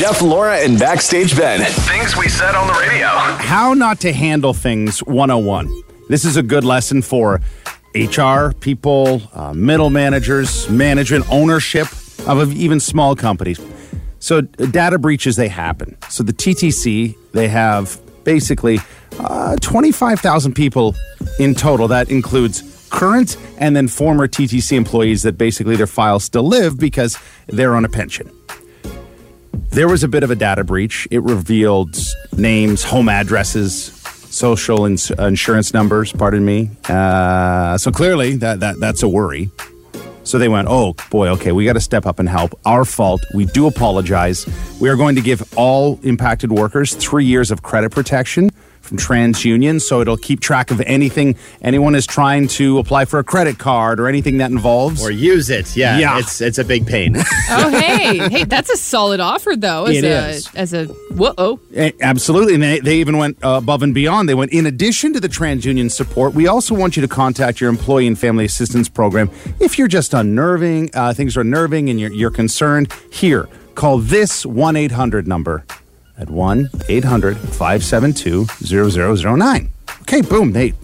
Jeff, Laura, and Backstage Ben. Things we said on the radio. How not to handle things 101. This is a good lesson for HR people, uh, middle managers, management, ownership of even small companies. So, data breaches, they happen. So, the TTC, they have basically uh, 25,000 people in total. That includes current and then former TTC employees that basically their files still live because they're on a pension. There was a bit of a data breach. It revealed names, home addresses, social ins- insurance numbers. Pardon me. Uh, so clearly, that, that that's a worry. So they went, oh boy, okay, we got to step up and help. Our fault. We do apologize. We are going to give all impacted workers three years of credit protection from TransUnion, so it'll keep track of anything anyone is trying to apply for a credit card or anything that involves. Or use it. Yeah. Yeah. It's it's a big pain. Oh, hey, hey, that's a solid offer though. As It a is. as a whoa. Absolutely. And they, they even went uh, above and beyond. They went, in addition to the TransUnion support, we also want you to contact your employee and family assistance program. If you're just unnerving, uh, things are unnerving and you're, you're concerned, here, call this 1 800 number at 1 800 572 0009. Okay, boom. They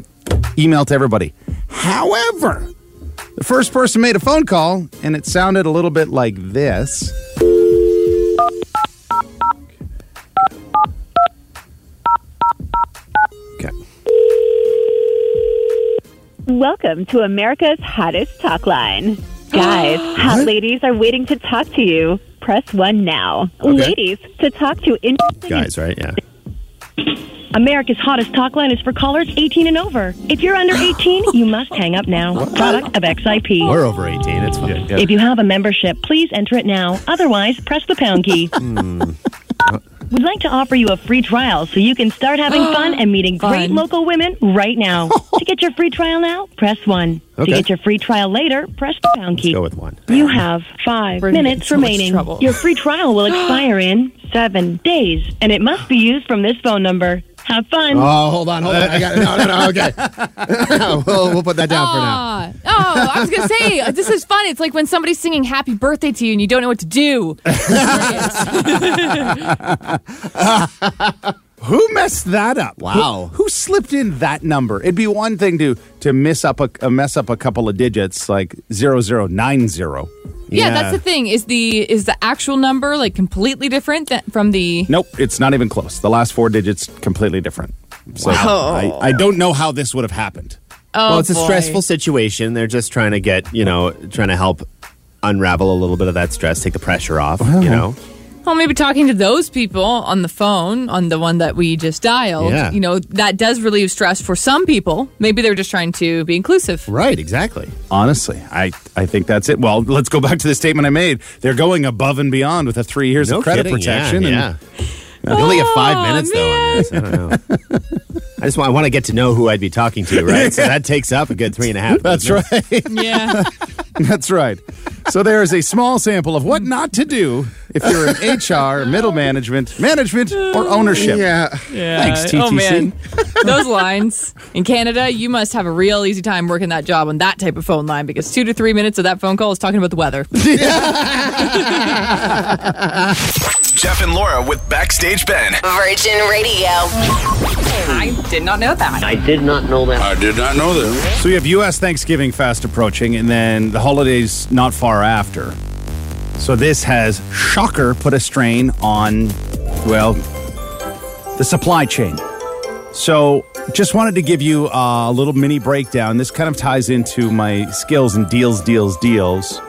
email to everybody. However, the first person made a phone call and it sounded a little bit like this. okay. Welcome to America's hottest talk line. Guys, hot ladies are waiting to talk to you. Press one now. Ladies, to talk to interesting Guys, right? Yeah. America's hottest talk line is for callers 18 and over. If you're under 18, you must hang up now. Product of XIP. We're over 18. It's fine. If you have a membership, please enter it now. Otherwise, press the pound key. Hmm. We'd like to offer you a free trial so you can start having fun and meeting great Fun. local women right now. to get your free trial now, press 1. Okay. To get your free trial later, press the pound key. Go with one. You have 5 We're gonna get in minutes so much remaining. trouble. Your free trial will expire in 7 days, and it must be used from this phone number. Have fun. Oh, hold on, hold on. I got it. No, no, no. Okay. we'll, we'll put that down for now. Ah, I was gonna say uh, this is fun. It's like when somebody's singing "Happy Birthday" to you and you don't know what to do. Who messed that up? Wow. Who, who slipped in that number? It'd be one thing to to miss up a, a mess up a couple of digits like 0090. Yeah, that's the thing. Is the is the actual number like completely different than, from the? Nope, it's not even close. The last four digits completely different. So I, I don't know how this would have happened. Oh, well, it's a boy. stressful situation. They're just trying to get, you know, trying to help unravel a little bit of that stress, take the pressure off, you know. Well, maybe talking to those people on the phone, on the one that we just dialed, Yeah. you know, that does relieve stress for some people. Maybe they're just trying to be inclusive. Right, exactly. Honestly, I, I think that's it. Well, let's go back to the statement I made. They're going above and beyond with a three years No of credit kidding. protection. Yeah, and yeah. We only have five Aw, minutes though on this. I don't know. I just want I want to get to know who I'd be talking to, right? So that takes up a good three and a half. That's minutes. right. Yeah. That's right. So there is a small sample of what not to do if you're in HR, middle management, management, or ownership. Yeah. Yeah. Thanks, Oh TTC. man, those lines in Canada, you must have a real easy time working that job on that type of phone line because two to three minutes of that phone call is talking about the weather. Jeff and Laura with Backstage Ben. Virgin Radio. I did not know that. I did not know that. I did not know that. So we have U.S. Thanksgiving fast approaching, and then the holidays not far after. So this has, shocker, put a strain on, well, the supply chain. So just wanted to give you a little mini breakdown. This kind of ties into my skills and deals, deals, deals.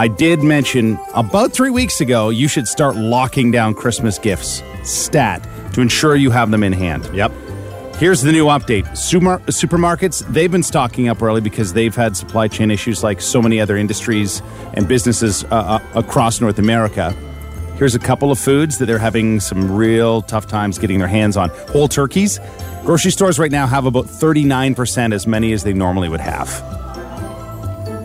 I did mention about three weeks ago you should start locking down Christmas gifts, stat, to ensure you have them in hand. Yep. Here's the new update. Super, supermarkets, they've been stocking up early because they've had supply chain issues like so many other industries and businesses uh, uh, across North America. Here's a couple of foods that they're having some real tough times getting their hands on. Whole turkeys. Grocery stores right now have about 39% as many as they normally would have.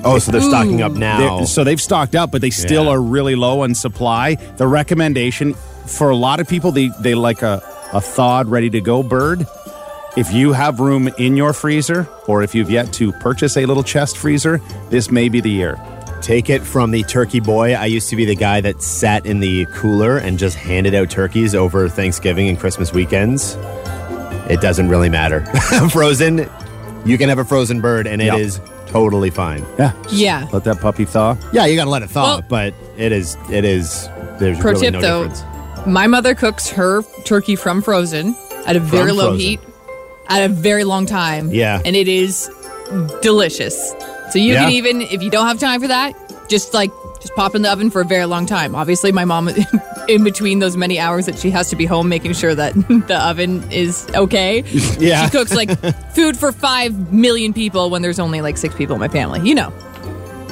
Oh, so they're stocking up now. They're- So they've stocked up, but they still Yeah. are really low on supply. The recommendation for a lot of people, they, they like a, a thawed, ready to go bird. If you have room in your freezer, or if you've yet to purchase a little chest freezer, this may be the year. take it from the turkey boy. I used to be the guy that sat in the cooler and just handed out turkeys over Thanksgiving and Christmas weekends. It doesn't really matter. frozen, you can have a frozen bird and it Yep. is totally fine. Yeah. just Yeah. Let that puppy thaw. Yeah, you got to let it thaw, Well- but it is it is there's Pro really tip no though, difference. my mother cooks her turkey from frozen at a very low frozen. heat at a very long time. Yeah. And it is delicious. So you Yeah. can even, if you don't have time for that, just like just pop in the oven for a very long time. Obviously, my mom, in between those many hours that she has to be home, making sure that the oven is okay. Yeah. She cooks like food for five million people when there's only like six people in my family. You know,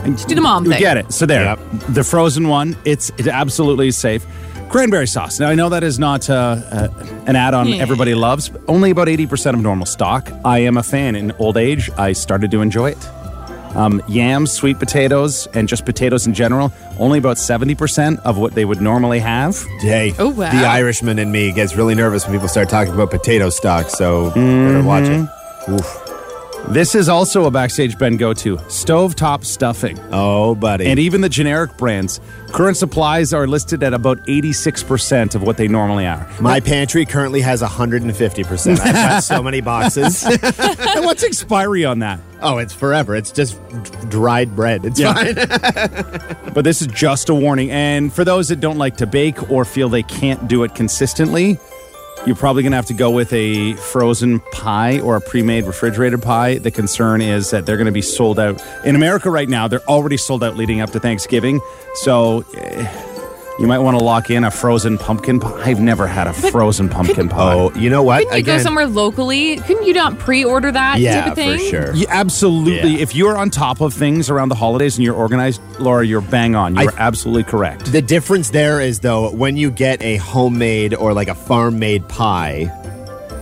just do the mom thing. get it. So there, Yep. the frozen one. It's it absolutely is safe. Cranberry sauce. Now I know that is not uh, uh, an add-on Yeah. everybody loves. Only about eighty percent of normal stock. I am a fan. In old age, I started to enjoy it. Um, yams, sweet potatoes, and just potatoes in general. Only about seventy percent of what they would normally have. Hey, Oh, wow. the Irishman in me gets really nervous when people start talking about potato stock, so better watch it. Oof. This is also a backstage Ben go-to: stovetop stuffing. Oh, buddy. And even the generic brands, current supplies are listed at about 86% of what they normally are. My pantry currently has 150%. I've got so many boxes. and what's expiry on that? oh, it's forever. It's just dried bread. It's Yeah. fine. But this is just a warning. And for those that don't like to bake or feel they can't do it consistently, you're probably going to have to go with a frozen pie or a pre-made refrigerated pie. The concern is that they're going to be sold out. In America right now, they're already sold out leading up to Thanksgiving. So eh, you might want to lock in a frozen pumpkin pie. I've never had a frozen pumpkin pie. oh, you know what? Couldn't you go somewhere locally? Couldn't you not pre-order that yeah, type of thing? for sure. Yeah, absolutely. Yeah. If you're on top of things around the holidays and you're organized, Laura, you're bang on. You're I- absolutely correct. The difference there is though when you get a homemade or like a farm made pie,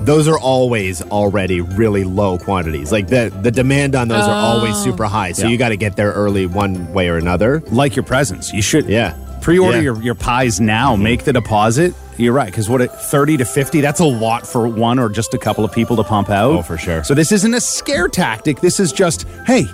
those are always already really low quantities. Like the the demand on those are always oh. super high. So Yeah. you got to get there early one way or another. like your presents. You should Yeah. Pre-order Yeah. your, your pies now. Make the deposit. You're right, because what it thirty to fifty, that's a lot for one or just a couple of people to pump out. Oh, for sure. So this isn't a scare tactic. This is just, hey,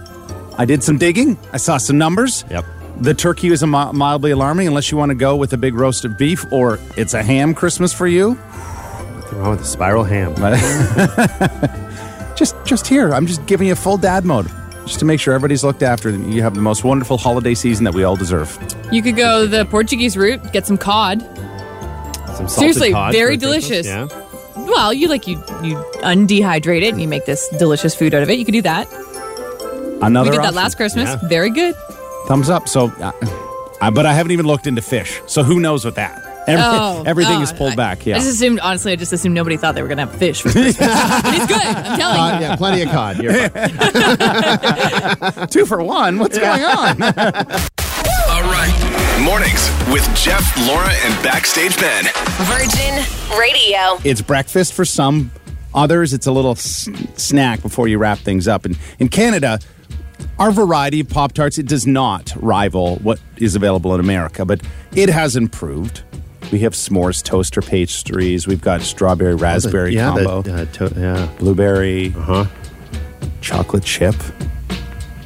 I did some digging. I saw some numbers. Yep. The turkey is a mildly alarming, unless you want to go with a big roast of beef or it's a ham Christmas for you. Nothing wrong with the spiral ham. just just here. I'm just giving you full dad mode. Just to make sure everybody's looked after and you have the most wonderful holiday season that we all deserve. You could go the Portuguese route, get some cod. Some salted Seriously, cod very for Christmas, delicious. Yeah. Well, you like you you undehydrate it and you make this delicious food out of it. You could do that. Another we did that last Christmas. Yeah. Very good. thumbs up. So, uh, uh, but I haven't even looked into fish. So who knows with that? Every- Oh, everything oh, is pulled I- back. Yeah. I just assumed, honestly, I just assumed nobody thought they were going to have fish for Christmas. but it's good. I'm telling Uh, you. yeah, plenty of cod. You're. Two for one. What's going on? All right. Mornings with Jeff, Laura, and Backstage Ben. Virgin Radio. it's breakfast for some. Others, it's a little s- snack before you wrap things up. And in Canada, our variety of Pop Tarts, it does not rival what is available in America, but it has improved. We have s'mores toaster pastries. We've got strawberry raspberry yeah, combo. the, uh, to- yeah. blueberry, Uh-huh. chocolate chip.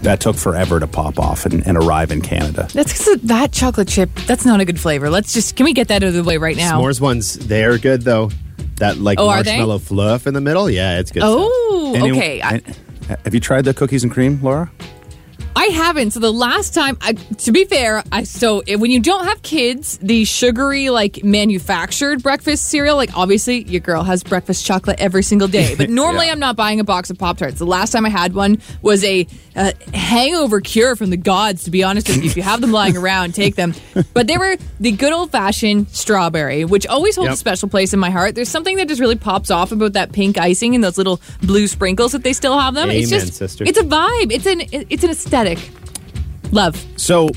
That took forever to pop off and, and arrive in Canada. That's because that chocolate chip, that's not a good flavor. Let's just, can we get that out of the way right now? S'mores ones, they're good though. That like Oh, marshmallow fluff in the middle, yeah, it's good. stuff. Oh, Any- okay. I, have you tried the cookies and cream, Laura? I haven't. So the last time, I, to be fair, I so when you don't have kids, the sugary like manufactured breakfast cereal, like obviously your girl has breakfast chocolate every single day, but normally I'm not buying a box of Pop Tarts. The last time I had one was a uh, hangover cure from the gods. To be honest with you, if you have them lying around, take them. But they were the good old fashioned strawberry, which always holds Yep. a special place in my heart. There's something that just really pops off about that pink icing and those little blue sprinkles that they still have them. it's just sister. it's a vibe. It's an it's an aesthetic. Love. So,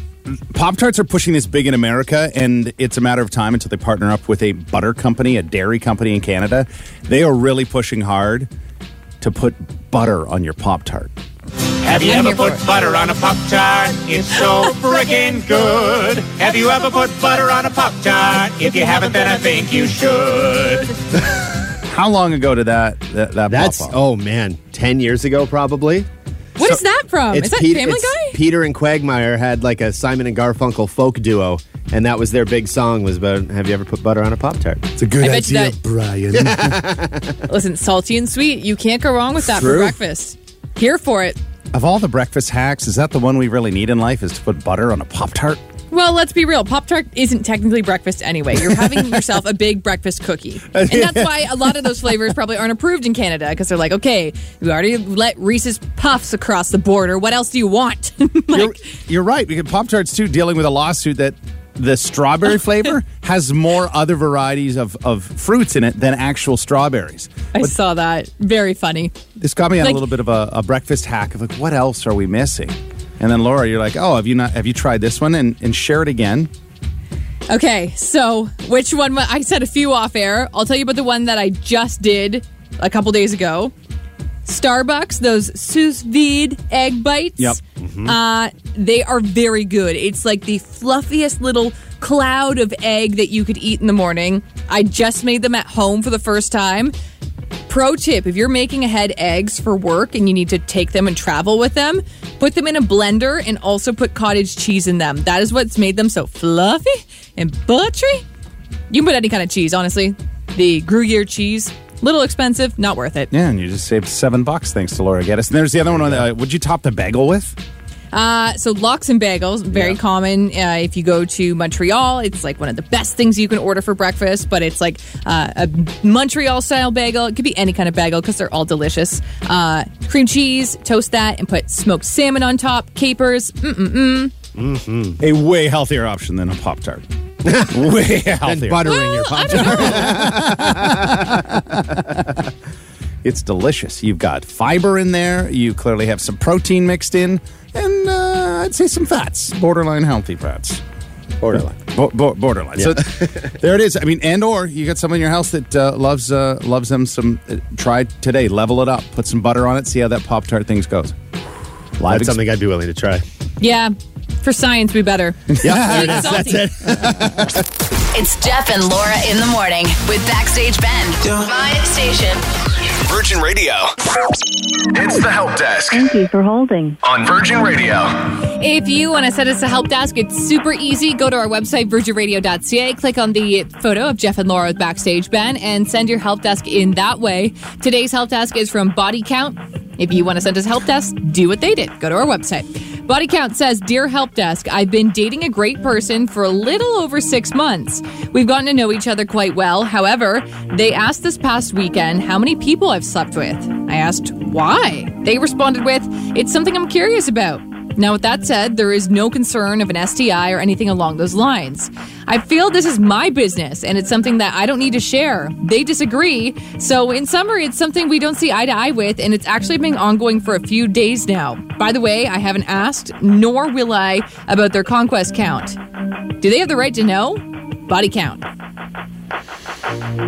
Pop Tarts are pushing this big in America, and it's a matter of time until they partner up with a butter company, a dairy company in Canada. They are really pushing hard to put butter on your Pop Tart. Have you ever put butter on a Pop Tart? It's so freaking good. Have you ever put butter on a Pop Tart? If you haven't, then I think you should. How long ago did that that, that That's pop off? oh man, ten years ago probably. What is that from? It's Is that Pete- Family it's- Guy? Peter and Quagmire had like a Simon and Garfunkel folk duo, and that was their big song was about Have you ever put butter on a Pop Tart? It's a good I bet you idea, that- Brian. Listen, salty and sweet. You can't go wrong with that for True. breakfast. Here for it. Of all the breakfast hacks, is that the one we really need in life? Is to put butter on a Pop Tart? Well, let's be real. Pop Tart isn't technically breakfast anyway. You're having yourself a big breakfast cookie. And that's why a lot of those flavors probably aren't approved in Canada because they're like, okay, we already let Reese's Puffs across the border. What else do you want? like, You're, you're right because Pop Tarts too dealing with a lawsuit that the strawberry flavor has more other varieties of, of fruits in it than actual strawberries. I saw that. Very funny. This got me on Like- a little bit of a, a breakfast hack of like, what else are we missing? And then Laura, you're like, oh, have you not? Have you tried this one? And and share it again. Okay, so which one? I said a few off air. I'll tell you about the one that I just did a couple days ago. Starbucks, those sous vide egg bites. Yep. Uh, they are very good. It's like the fluffiest little cloud of egg that you could eat in the morning. I just made them at home for the first time. Pro tip if you're making ahead eggs for work and you need to take them and travel with them, put them in a blender and also put cottage cheese in them. That is what's made them so fluffy and buttery. You can put any kind of cheese, honestly. The Gruyere cheese, little expensive, not worth it. Yeah, and you just saved seven bucks thanks to Laura Geddes. And there's the other one. Uh, would you top the bagel with? Uh, so lox and bagels, very Yeah. common. Uh, if you go to Montreal, it's like one of the best things you can order for breakfast. But it's like uh, a Montreal style bagel. It could be any kind of bagel because they're all delicious. Uh, cream cheese, toast that, and put smoked salmon on top. Capers. Mm-mm-mm. A way healthier option than a Pop Tart. way And healthier. buttering your Well, I Pop don't. It's delicious. You've got fiber in there. You clearly have some protein mixed in, and uh, I'd say some fats, borderline healthy fats. Borderline. Bo- bo- borderline. So there it is. I mean, and or you got someone in your house that uh, loves uh, loves them. Some uh, try today. Level it up. Put some butter on it. See how that Pop Tart things goes. Live That's ex- something I'd be willing to try. yeah, for science, we better. Yeah, there it is. That's it. It's Jeff and Laura in the morning with Backstage Ben. My station. Virgin Radio. It's the help desk Thank you for holding. on Virgin Radio. If you want to send us a help desk, it's super easy. Go to our website, virginradio.ca, click on the photo of Jeff and Laura with Backstage Ben, and send your help desk in that way. Today's help desk is from Body Count. If you want to send us help desk, do what they did. Go to our website. Body Count says, Dear Help Desk, I've been dating a great person for a little over six months. We've gotten to know each other quite well. However, they asked this past weekend how many people I've slept with. I asked why. They responded with, It's something I'm curious about. Now, with that said, there is no concern of an STI or anything along those lines. I feel this is my business and it's something that I don't need to share. They disagree. So, in summary, it's something we don't see eye to eye with, and it's actually been ongoing for a few days now. By the way, I haven't asked, nor will I, about their conquest count. Do they have the right to know? Body count.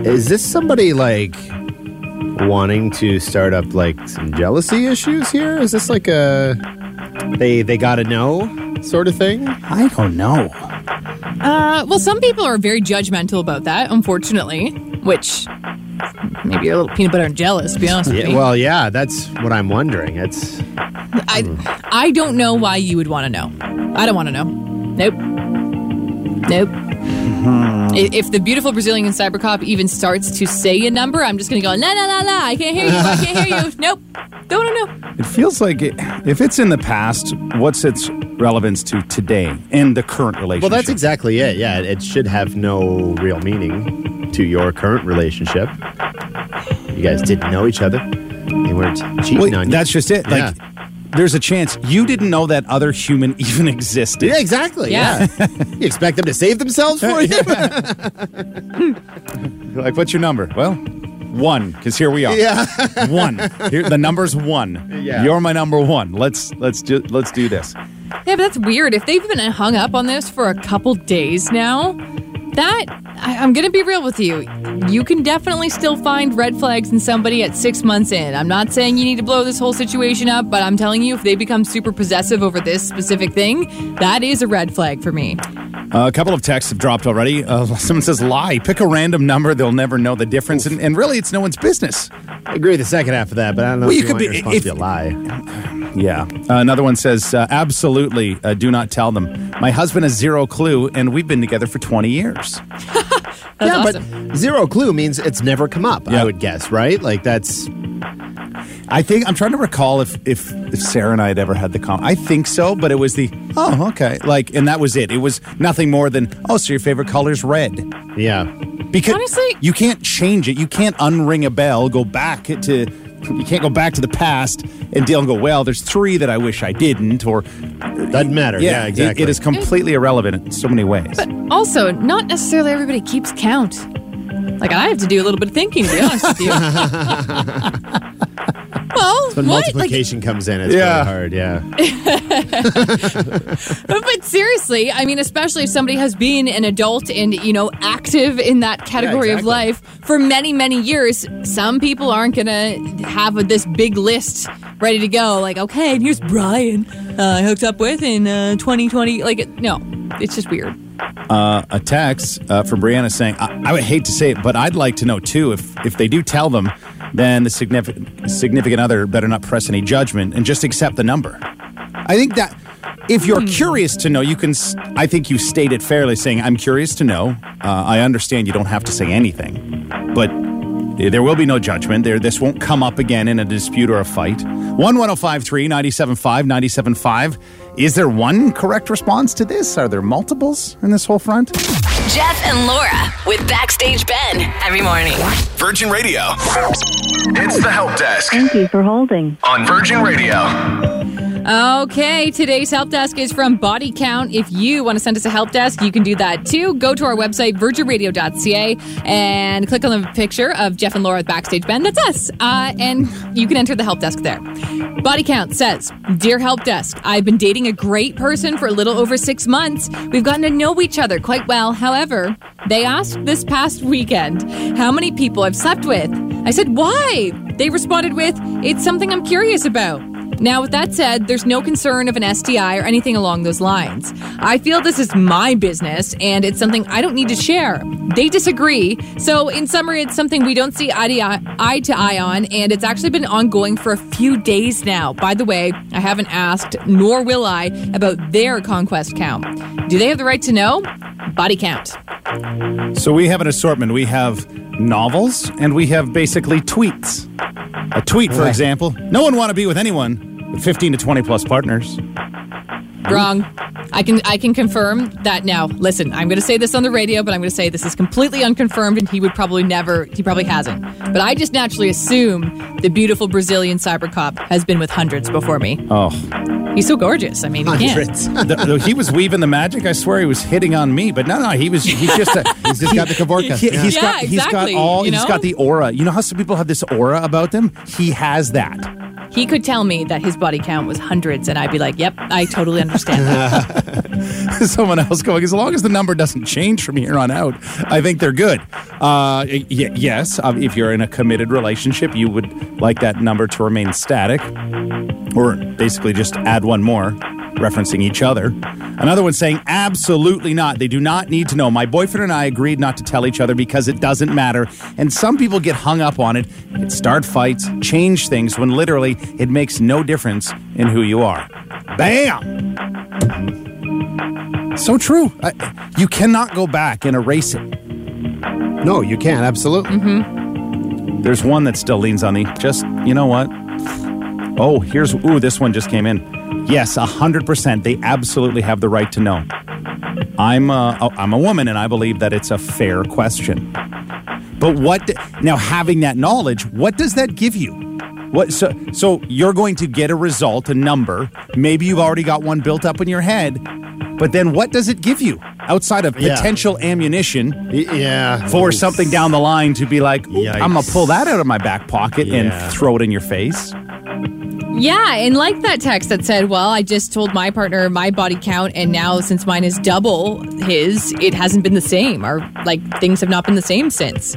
Is this somebody like wanting to start up like some jealousy issues here? Is this like a they they gotta know sort of thing? I don't know. Uh, well, some people are very judgmental about that, unfortunately, which maybe you're a little peanut butter and jealous, to be honest with Yeah, you. well, yeah, that's what I'm wondering. It's I, I don't know why you would want to know. I don't want to know. Nope. Nope. I- If the beautiful Brazilian cyber cop even starts to say a number, I'm just going to go, la, la, la, la, I can't hear you, I can't hear you. Nope. Don't want to know. It feels like it, if it's in the past, what's its relevance to today and the current relationship? well, that's exactly it. Yeah, it should have no real meaning to your current relationship. You guys didn't know each other. They weren't cheating Wait, on you. that's just it. Like, there's a chance you didn't know that other human even existed. yeah, exactly. Yeah. Yeah. you expect them to save themselves for you? Like, what's your number? Well, one, because here we are. Yeah. one. Here, the number's one. Yeah. You're my number one. Let's let's do let's do this. Yeah, but that's weird. If they've been hung up on this for a couple days now, that I, I'm gonna be real with you. You can definitely still find red flags in somebody at six months in. I'm not saying you need to blow this whole situation up, but I'm telling you, if they become super possessive over this specific thing, that is a red flag for me. Uh, a couple of texts have dropped already. Uh, someone says lie. Pick a random number. They'll never know the difference, and, and really, it's no one's business. I agree with the second half of that, but I don't know Well, if you you, could want be- your response if- to be a lie. Yeah. Uh, another one says, uh, absolutely, uh, do not tell them. My husband has zero clue, and we've been together for 20 years. That's yeah, awesome. but zero clue means it's never come up. Yeah. I would guess, right? Like that's I think I'm trying to recall if if, if Sarah and I had ever had the com. I think so, but it was the oh okay, like, and that was it. It was nothing more than oh, so your favorite color's red. yeah. Because Honestly- you can't change it. You can't unring a bell, go back to. You can't go back to the past and deal and go. Well, there's three that I wish I didn't, or Doesn't matter. Yeah, it- exactly. it is completely irrelevant in so many ways. But also, not necessarily everybody keeps count. Like I have to do a little bit of thinking, to be honest with you. well, when what? Like, multiplication comes in, it's Yeah. really hard. Yeah. but seriously, I mean, especially if somebody has been an adult and you know active in that category of exactly. life for many, many years, some people aren't gonna have this big list ready to go. Like, okay, and here's Brian uh, I hooked up with in uh, 2020. Like, no, it's just weird. a text uh, from Brianna saying, I, I would hate to say it, but I'd like to know too if if they do tell them, then the significant significant other better not press any judgment and just accept the number. I think that if you're curious to know, you can. I think you state it fairly, saying, "I'm curious to know." Uh, I understand you don't have to say anything, but there will be no judgment. There, this won't come up again in a dispute or a fight. One one zero five three ninety seven five ninety seven five. Is there one correct response to this? Are there multiples in this whole front? Jeff and Laura with Backstage Ben every morning. Virgin Radio. It's the help desk Thank you for holding. on Virgin Radio. Okay, today's help desk is from Body Count. If you want to send us a help desk, you can do that too. Go to our website, virginradio.ca, and click on the picture of Jeff and Laura with Backstage Ben. That's us. Uh, and you can enter the help desk there. Body Count says, Dear Help Desk, I've been dating a great person for a little over six months. We've gotten to know each other quite well. However, they asked this past weekend how many people I've slept with. I said, Why? They responded with, It's something I'm curious about. Now, with that said, there's no concern of an STI or anything along those lines. I feel this is my business and it's something I don't need to share. They disagree. So, in summary, it's something we don't see eye to eye, eye, to eye on, and it's actually been ongoing for a few days now. By the way, I haven't asked, nor will I, about their conquest count. Do they have the right to know? Body count. So we have an assortment. We have novels and we have basically tweets. A tweet, for example, no one want to be with anyone with 15 to 20 plus partners. Wrong. I can I can confirm that now. Listen, I'm going to say this on the radio, but I'm going to say this is completely unconfirmed, and he would probably never. He probably hasn't. But I just naturally assume the beautiful Brazilian cyber cop has been with hundreds before me. Oh, He's so gorgeous. I mean, he can't. Hundreds. the, the- he was weaving the magic. I swear he was hitting on me, but no, no, he was. He's just a. He's just got the Kavorka. He, has Yeah, got he's got all you he's know? got the aura. You know how some people have this aura about them? He has that. He could tell me that his body count was hundreds, and I'd be like, "Yep, I totally understand that." Someone else going as long as the number doesn't change from here on out, I think they're good. Uh, y- yes, uh, if you're in a committed relationship, you would like that number to remain static, or basically just add one more, referencing each other. Another one saying, absolutely not. They do not need to know. My boyfriend and I agreed not to tell each other because it doesn't matter. And some people get hung up on it, it start fights, change things when literally it makes no difference in who you are. Bam! So true. I, you cannot go back and erase it. No, you can't. Absolutely. Mm-hmm. There's one that still leans on the just, you know what? Oh, here's, ooh, this one just came in. Yes, 100%. They absolutely have the right to know. I'm a, oh, I'm a woman and I believe that it's a fair question. But what, now having that knowledge, what does that give you? What, so, so you're going to get a result, a number. Maybe you've already got one built up in your head. But then what does it give you outside of Yeah. potential ammunition Y- Yeah. for something down the line to be like, I'm gonna pull that out of my back pocket Yeah. and throw it in your face. Yeah, and like that text that said, "Well, I just told my partner my body count, and now since mine is double his, it hasn't been the same, or like things have not been the same since."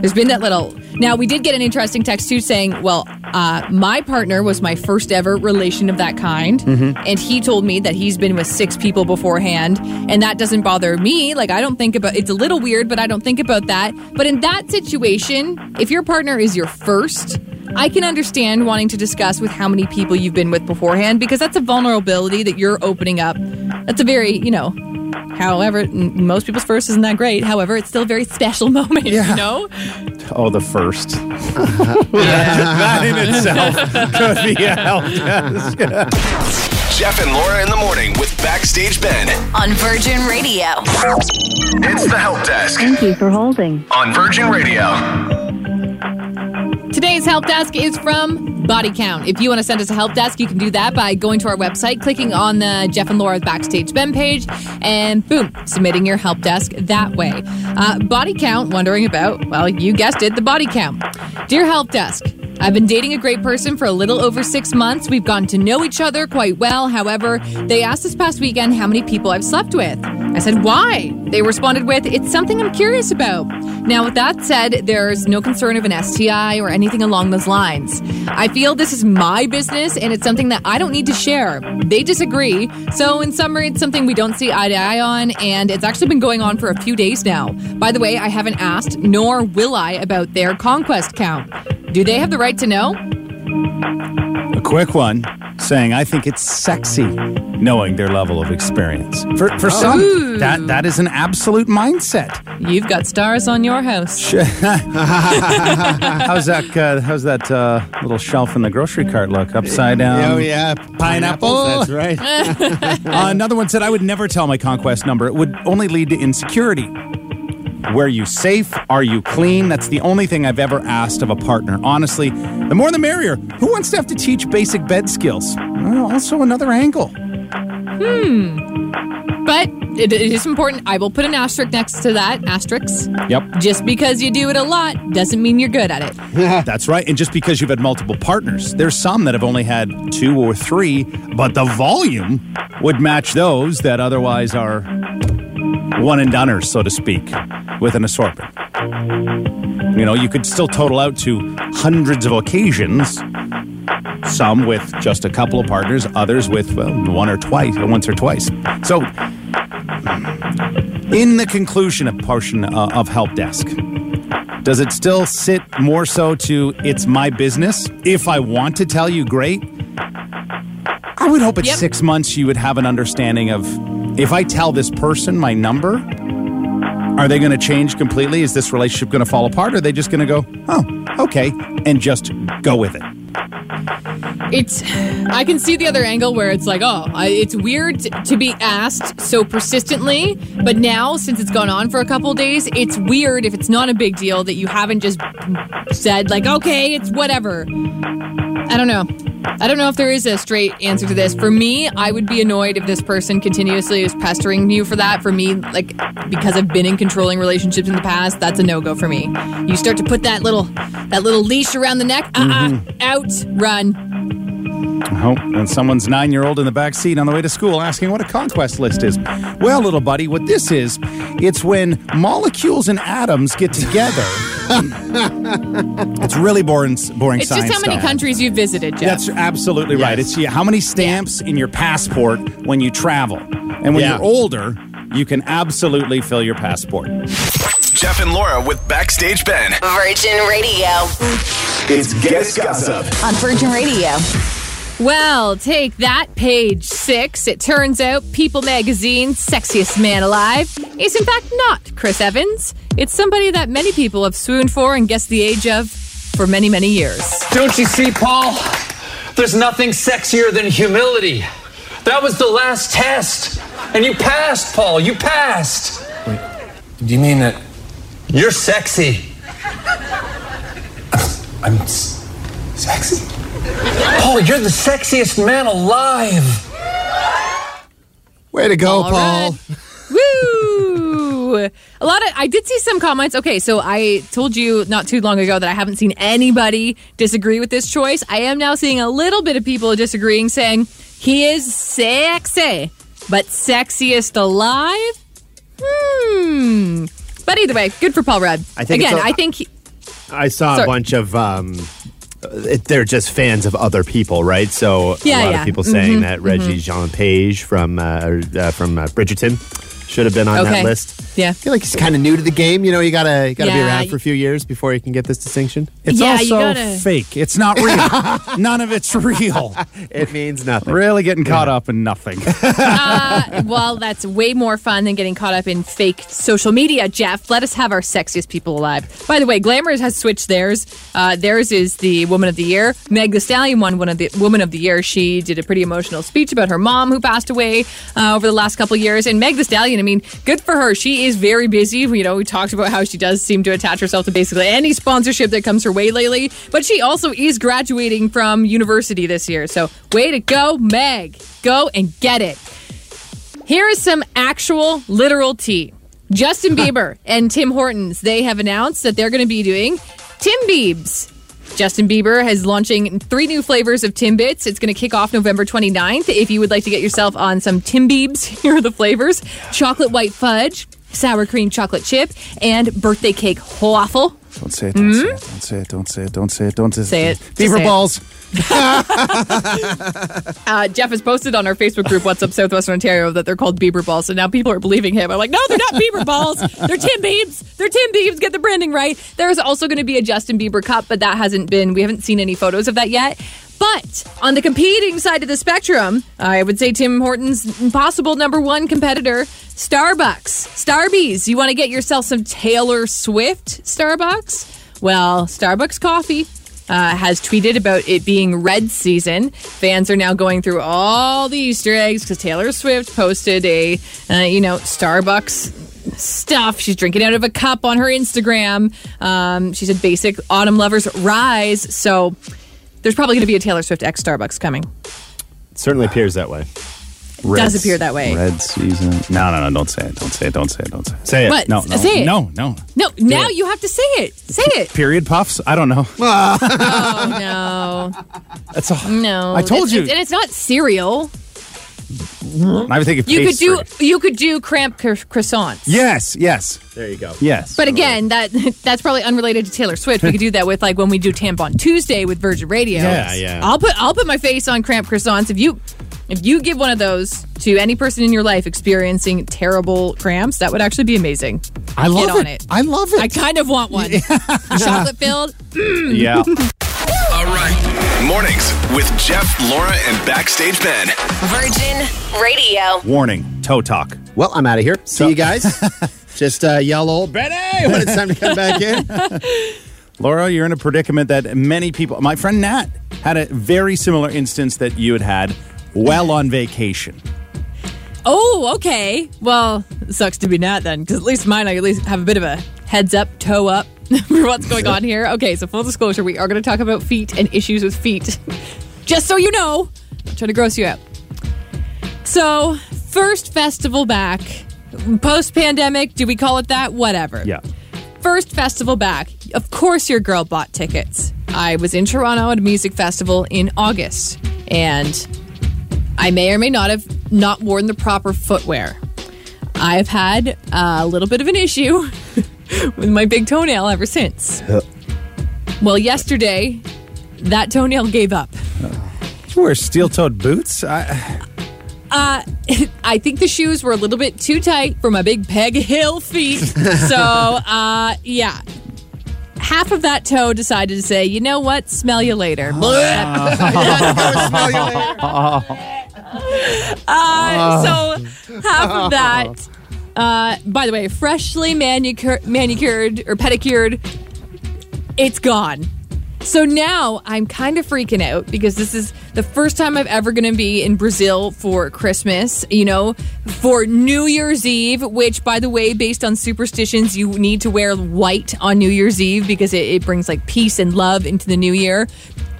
There's been that little. Now we did get an interesting text too, saying, "Well, uh, my partner was my first ever relation of that kind, and he told me that he's been with six people beforehand, and that doesn't bother me. Like I don't think about. It's a little weird, but I don't think about that. But in that situation, if your partner is your first." I can understand wanting to discuss with how many people you've been with beforehand because that's a vulnerability that you're opening up. That's a very, you know, however, n- most people's first isn't that great. However, it's still a very special moment, Yeah. you know? Oh, the first. that in itself could be a help desk. Jeff and Laura in the morning with Backstage Ben. On Virgin Radio. It's the help desk Thank you for holding. on Virgin Radio. Today's help desk is from Body Count. If you want to send us a help desk, you can do that by going to our website, clicking on the Jeff and Laura Backstage Ben page, and boom, submitting your help desk that way. Uh, body Count, wondering about, well, you guessed it, the body count. Dear help desk, I've been dating a great person for a little over six months. We've gotten to know each other quite well. However, they asked this past weekend how many people I've slept with. I said, why? They responded with, it's something I'm curious about. Now, with that said, there's no concern of an STI or anything along those lines. I feel this is my business and it's something that I don't need to share. They disagree. So, in summary, it's something we don't see eye to eye on, and it's actually been going on for a few days now. By the way, I haven't asked, nor will I, about their conquest count. Do they have the right to know? A quick one saying, I think it's sexy knowing their level of experience. For, for some, Ooh. that, that is an absolute mindset. You've got stars on your house. how's that, uh, how's that uh, little shelf in the grocery cart look? Upside down? oh yeah, Pineapple. That's right. Uh, another one said, I would never tell my conquest number. It would only lead to insecurity. Were you safe? Are you clean? That's the only thing I've ever asked of a partner. Honestly, the more the merrier. Who wants to have to teach basic bed skills? Well, also another angle. Hmm. But it, it is important. I will put an asterisk next to that. Asterisk. Yep. Just because you do it a lot doesn't mean you're good at it. That's right. And just because you've had multiple partners, there's some that have only had two or three, but the volume would match those that otherwise are one and doneers, so to speak, with an assortment. You know, you could still total out to hundreds of occasions. Some with just a couple of partners, others with well, one or twice, once or twice. So, in the conclusion of portion uh, of help desk, does it still sit more so to it's my business? If I want to tell you, great. I would hope at Yep. six months you would have an understanding of if I tell this person my number, are they going to change completely? Is this relationship going to fall apart? Or are they just going to go, oh, okay, and just go with it? It's. I can see the other angle where it's like, oh, I, it's weird to be asked so persistently. But now, since it's gone on for a couple days, it's weird if it's not a big deal that you haven't just said like, okay, it's whatever. I don't know. I don't know if there is a straight answer to this. For me, I would be annoyed if this person continuously is pestering you for that. For me, like because I've been in controlling relationships in the past, that's a no go for me. You start to put that little that little leash around the neck. Uh uh out, run. Oh, and someone's nine year old in the back seat on the way to school asking what a conquest list is. Well, little buddy, what this is, it's when molecules and atoms get together. it's really boring, boring It's science just how many stuff. countries you've visited, Jeff. That's absolutely right. It's yeah, how many stamps in your passport when you travel. And when Yeah. you're older, you can absolutely fill your passport. Jeff and Laura with Backstage Ben. Virgin Radio. It's Guest Gossip. On Virgin Radio. Well, take that, page six. It turns out People Magazine's sexiest man alive is in fact not Chris Evans. It's somebody that many people have swooned for and guessed the age of for many, many years. Don't you see, Paul? There's nothing sexier than humility. That was the last test. And you passed, Paul. You passed. Do you mean that You're sexy. I'm s- sexy? Paul, you're the sexiest man alive. Way to go, All Paul. right. Woo! A lot of I did see some comments. Okay, so I told you not too long ago that I haven't seen anybody disagree with this choice. I am now seeing a little bit of people disagreeing, saying he is sexy, but sexiest alive. Hmm. But either way, good for Paul Rudd. I think again. a- I think he, I saw Sorry. a bunch of. Um, it, they're just fans of other people, right? So Yeah, a lot yeah. of people saying Mhm, that Regé-Jean Page from uh, uh, from uh, Bridgerton should have been on Okay. that list. Yeah. I feel like he's kind of new to the game. You know, you gotta you gotta be around for a few years before you can get this distinction. It's Yeah, also gotta- fake. It's not real. None of it's real. It means nothing. Really getting caught up in nothing. Uh, well, that's way more fun than getting caught up in fake social media, Jeff. Let us have our sexiest people alive. By the way, Glamour has switched theirs. Uh, theirs is the Woman of the Year. Meg The Stallion won one of the Woman of the Year. She did a pretty emotional speech about her mom who passed away uh, over the last couple years. And Meg The Stallion, I mean, good for her. She is very busy. You know, we talked about how she does seem to attach herself to basically any sponsorship that comes her way lately. But she also is graduating from university this year. So, way to go, Meg. Go and get it. Here is some actual literal tea. Justin Bieber and Tim Hortons, they have announced that they're going to be doing Tim Biebs. Justin Bieber is launching three new flavors of Timbits. It's going to kick off November 29th. If you would like to get yourself on some Tim Biebs, here are the flavors chocolate white fudge, sour cream chocolate chip, and birthday cake waffle. Don't say it. Don't say it. Don't say it. Don't say it. Don't say it. Don't say it. Say it. Beaver say it. balls. Uh, Jeff has posted on our Facebook group, What's Up Southwestern Ontario, that they're called Bieber balls. So now people are believing him. I'm like, no, they're not Bieber balls. They're Tim Biebs. They're Tim Biebs. Get the branding right. There's also going to be a Justin Bieber cup, but that hasn't been, we haven't seen any photos of that yet. But on the competing side of the spectrum, I would say Tim Hortons' possible number one competitor, Starbucks. Starbies. You want to get yourself some Taylor Swift Starbucks? Well, Starbucks coffee uh, has tweeted about it being red season. Fans are now going through all the Easter eggs because Taylor Swift posted a, uh, you know, Starbucks stuff. She's drinking out of a cup on her Instagram. Um, she said, "Basic autumn lovers rise." So there's probably going to be a Taylor Swift X Starbucks coming. It certainly appears that way. Does appear that way. Red season. No, no, no. Don't say it. Don't say it. Don't say it. Don't say it. Say it. What? No, no, Say it. no, no. No, now you have to say it. Say it. Period puffs. I don't know. Oh no, That's all. no. I told It's- you. it's- and it's not cereal. I would think of You could do you could do cramp cr- croissants. Yes. Yes. There you go. Yes. But again, that that's probably unrelated to Taylor Swift. We could do that with like when we do Tampon Tuesday with Virgin Radio. Yeah, yeah. I'll put I'll put my face on cramp croissants if you if you give one of those to any person in your life experiencing terrible cramps, that would actually be amazing. I love Get on it. it. I love it. I kind of want one. Chocolate filled. Mm. yeah. All right. Mornings with Jeff, Laura, and Backstage Ben. Virgin Radio. Warning. Toe talk. Well, I'm out of here. See you guys. Just uh, yell old Benny when it's time to come back in. Laura, you're in a predicament that many people. My friend Nat had a very similar instance that you had had while on vacation. Oh, okay. Well, it sucks to be Nat then, because at least mine, I at least have a bit of a heads up, toe up for what's going on here. Okay, so full disclosure, we are going to talk about feet and issues with feet. Just so you know, I'm trying to gross you out. So, first festival back, post pandemic, do we call it that? Whatever. Yeah. First festival back. Of course, your girl bought tickets. I was in Toronto at a music festival in August, and I may or may not have not worn the proper footwear. I've had a little bit of an issue with my big toenail ever since. Well, yesterday, that toenail gave up. You wear steel-toed boots. I, Uh, I think the shoes were a little bit too tight for my big Peg Hill feet. so, uh, yeah. Half of that toe decided to say, you know what? Smell you later. uh, so, half of that. Uh, by the way, freshly manicur- manicured or pedicured, it's gone. So now I'm kind of freaking out because this is the first time I've ever going to be in Brazil for Christmas, you know, for New Year's Eve, which, by the way, based on superstitions, you need to wear white on New Year's Eve because it, it brings like peace and love into the new year.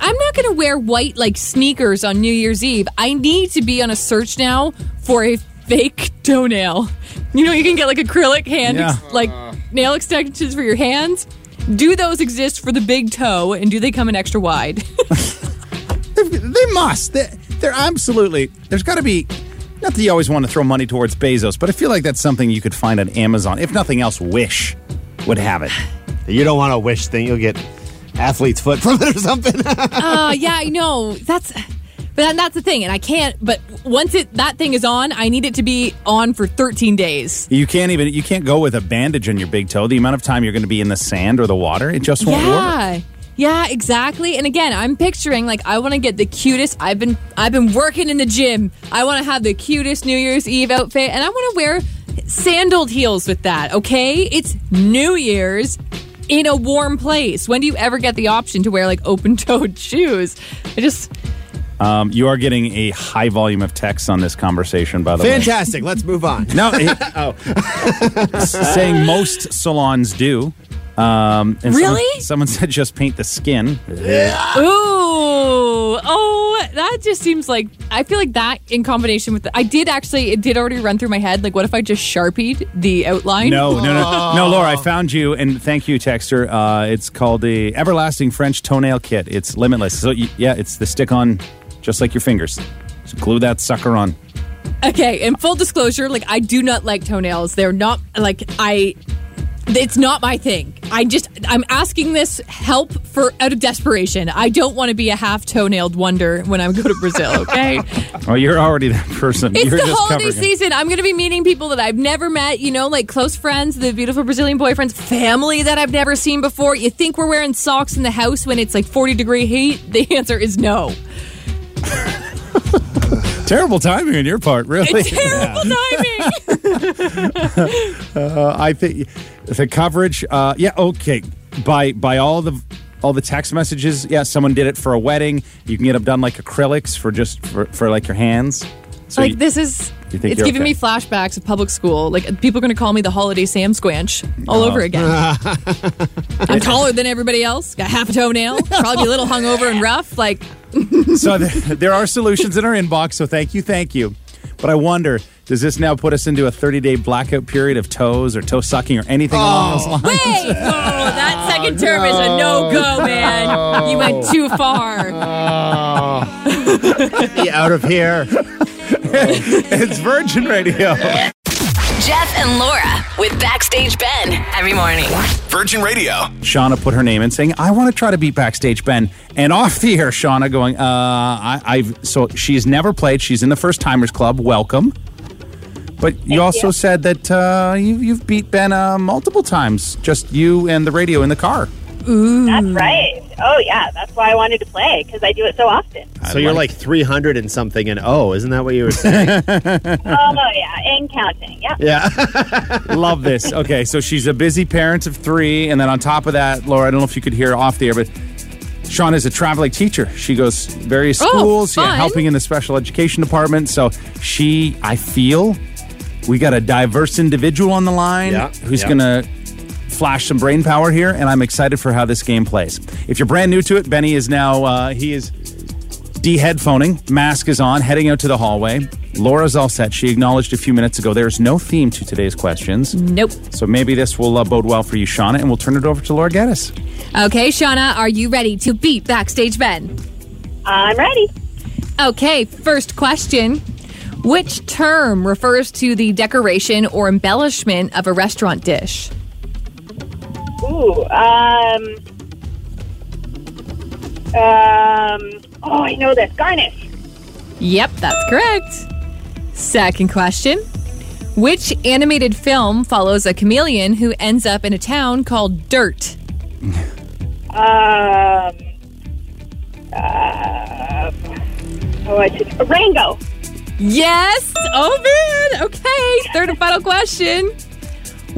I'm not going to wear white like sneakers on New Year's Eve. I need to be on a search now for a fake toenail. You know, you can get like acrylic hand, Yeah. like nail extensions for your hands. Do those exist for the big toe, and do they come in extra wide? they, they must. They, they're absolutely. There's got to be. Not that you always want to throw money towards Bezos, but I feel like that's something you could find on Amazon. If nothing else, Wish would have it. You don't want a wish thing. You'll get athlete's foot from it or something. uh, yeah, I know. That's. But then that's the thing, and I can't. But once it that thing is on, I need it to be on for 13 days. You can't even you can't go with a bandage on your big toe. The amount of time you're going to be in the sand or the water, it just won't work. Yeah. Yeah, exactly. And again, I'm picturing like I want to get the cutest. I've been I've been working in the gym. I want to have the cutest New Year's Eve outfit and I want to wear sandaled heels with that, okay? It's New Year's in a warm place. When do you ever get the option to wear like open-toed shoes? I just Um, you are getting a high volume of texts on this conversation, by the way. Fantastic. Let's move on. No, it- s- saying most salons do. Um, and someone- Really? Someone, said just paint the skin. Ooh, oh, that just seems like I feel like that in combination with the, I did actually it did already run through my head. Like, what if I just sharpied the outline? No, no, no, no, Laura. I found you, and thank you, Texter. Uh, it's called the Everlasting French Toenail Kit. It's limitless. So y- yeah, it's the stick-on, just like your fingers. So glue that sucker on. Okay, in full disclosure, like I do not like toenails. They're not like I. It's not my thing. I just I'm asking this help for out of desperation. I don't want to be a half toenailed wonder when I go to Brazil. Okay. Oh, you're already that person. It's you're the holiday it. season. I'm going to be meeting people that I've never met, you know, like close friends, the beautiful Brazilian boyfriends, family that I've never seen before. You think we're wearing socks in the house when it's like 40 degree heat? The answer is no. Terrible timing on your part, really. It's terrible timing. Uh, I think the coverage. Uh, yeah, okay. By by all the all the text messages. Yeah, someone did it for a wedding. You can get them done like acrylics for just for, for like your hands. So like you- this is it's giving okay? me flashbacks of public school. Like people are going to call me the holiday Sasquatch all Oh. over uh-huh. again. I'm taller than everybody else. Got half a toenail. Probably a little hungover and rough. Like so there, there are solutions in our inbox. So thank you, thank you. But I wonder, does this now put us into a 30 day blackout period of toes or toe sucking or anything along those oh. lines? Wait! Oh, that second term is a no go, oh, man. You went too far. Be out of here. it's Virgin Radio. Jeff and Laura with Backstage Ben every morning. Virgin Radio. Shauna put her name in saying, I want to try to beat Backstage Ben. And off the air, Shauna going, uh, I, I've, so she's never played. She's in the First Timers Club. Welcome. But you also said that uh, you, you've beat Ben uh, multiple times, just you and the radio in the car. That's right. Oh, yeah. That's why I wanted to play because I do it so often. So you're like 300 and something and oh, isn't that what you were saying? oh, yeah. And counting. Yeah. yeah. Love this. Okay, so she's a busy parent of three. And then on top of that, Laura, I don't know if you could hear off the air, but Sean is a traveling teacher. She goes various Oh, schools, yeah, helping in the special education department. So she, I feel, we got a diverse individual on the line Yeah, who's yeah. going to flash some brain power here, and I'm excited for how this game plays. If you're brand new to it, Benny is now, uh, he is de-headphoning, mask is on, heading out to the hallway. Laura's all set. She acknowledged a few minutes ago there's no theme to today's questions. Nope. So maybe this will uh, bode well for you, Shauna, and we'll turn it over to Laura Geddes. Okay, Shauna, are you ready to beat Backstage Ben? I'm ready. Okay, first question. Which term refers to the decoration or embellishment of a restaurant dish? Ooh. Um. Um. Oh, I know this. Garnish. Yep, that's correct. Second question. Which animated film follows a chameleon who ends up in a town called Dirt? Um. Uh, oh, I should. Rango. Yes! Oh man! Okay, third and final question.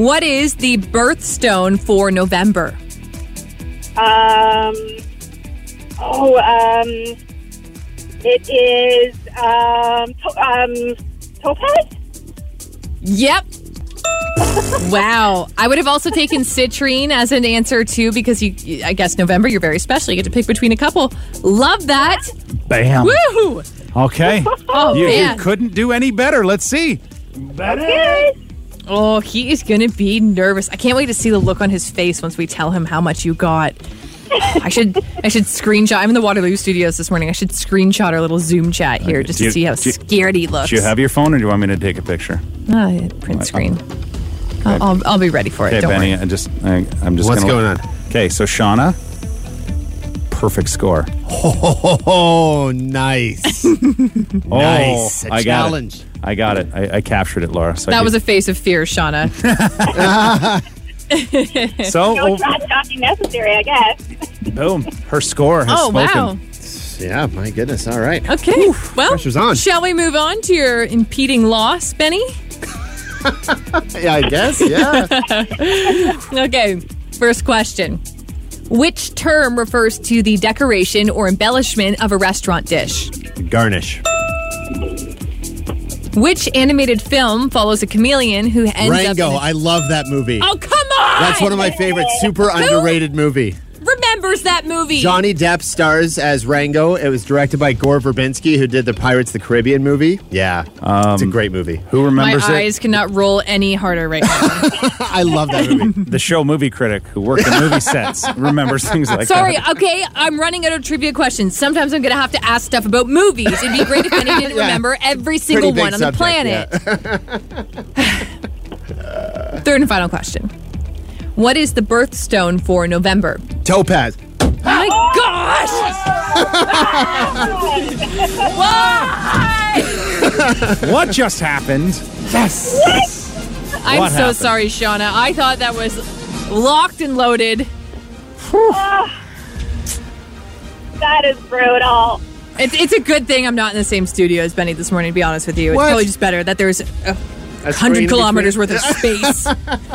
What is the birthstone for November? Um. Oh. Um. It is. Um. To- um. Topaz. Yep. wow. I would have also taken citrine as an answer too because you I guess November you're very special. You get to pick between a couple. Love that. Bam. Woo! Okay. Oh you, you couldn't do any better. Let's see. Okay. Oh, he is going to be nervous. I can't wait to see the look on his face once we tell him how much you got. I should I should screenshot. I'm in the Waterloo studios this morning. I should screenshot our little Zoom chat here just Do to you- see how you- scared he looks. Do you have your phone, or do you want me to take a picture? Ah, print screen. I'll, I'll, I'll be ready for it. Okay, Don't Benny. worry. I just, I, I'm just. What's gonna- going on? Okay, so Shauna, perfect score. Oh, nice. nice. A I got challenge. It. I got it. I, I captured it, Laura. So That could- was a face of fear, Shauna. so No oh, trash talking necessary, I guess. boom. Her score has oh, spoken. wow. Yeah, my goodness. All right. Okay. well, pressure's on. shall we move on to your impeding loss, Benny? Yeah, I guess. Yeah. Okay. First question. Which term refers to the decoration or embellishment of a restaurant dish? Garnish. Which animated film follows a chameleon who ends up Rango. in a- I love that movie. Oh, come on! That's one of my favorites. Super underrated movie. Remembers that movie. Johnny Depp stars as Rango. It was directed by Gore Verbinski, who did the Pirates of the Caribbean movie. Yeah, it's a um, great movie. Who My remembers it? My eyes cannot roll any harder right now. I love that movie. The show movie critic who worked in movie sets remembers things like Sorry, that. Sorry, okay, I'm running out of trivia questions. Sometimes I'm going to have to ask stuff about movies. It'd be great if Benny didn't Yeah. remember every single one on the subject, planet. Third and final question. What is the birthstone for November? Topaz. Oh my gosh! Why? What just happened? Yes. I'm What so happened? sorry, Shauna. I thought that was locked and loaded. Ah. That is brutal. It's, it's a good thing I'm not in the same studio as Benny this morning, to be honest with you. It's What? probably just better that there's a A 100 kilometers worth of space.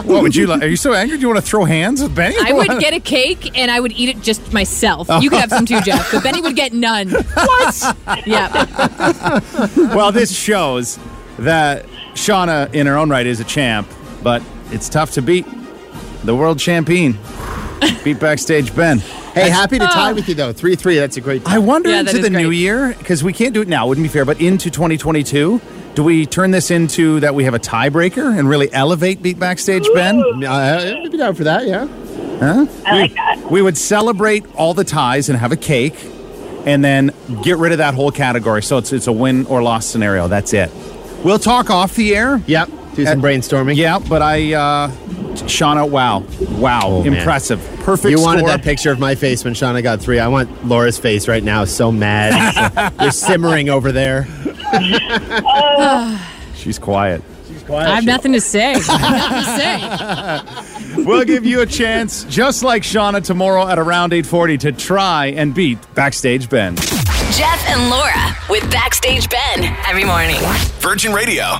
What would you like? Are you so angry? Do you want to throw hands with Benny? I would get a cake and I would eat it just myself. You could have some too, Jeff, but Benny would get none. What? Yeah. well, this shows that Shauna, in her own right, is a champ, but it's tough to beat the world champion. beat backstage Ben. Hey, happy to tie with you though. Three three. That's a great. I wonder Yeah, into is the new year because we can't do it now. Wouldn't be fair, but into 2022, do we turn this into that we have a tiebreaker and really elevate beat backstage Ben? Uh, I'd be down for that. Yeah. I like that. We would celebrate all the ties and have a cake, and then get rid of that whole category. So it's it's a win or loss scenario. That's it. We'll talk off the air. Yep. Do some Uh, brainstorming. Yeah, but I, uh, Shauna, wow, wow, Oh, man. impressive, perfect. You wanted score. that picture of my face when Shauna got three. I want Laura's face right now. So mad. You're simmering over there. She's quiet. I have nothing to say. I have nothing to say. we'll give you a chance, just like Shauna, tomorrow at around 8:40 to try and beat backstage Ben. Jeff and Laura with Backstage Ben every morning. Virgin Radio.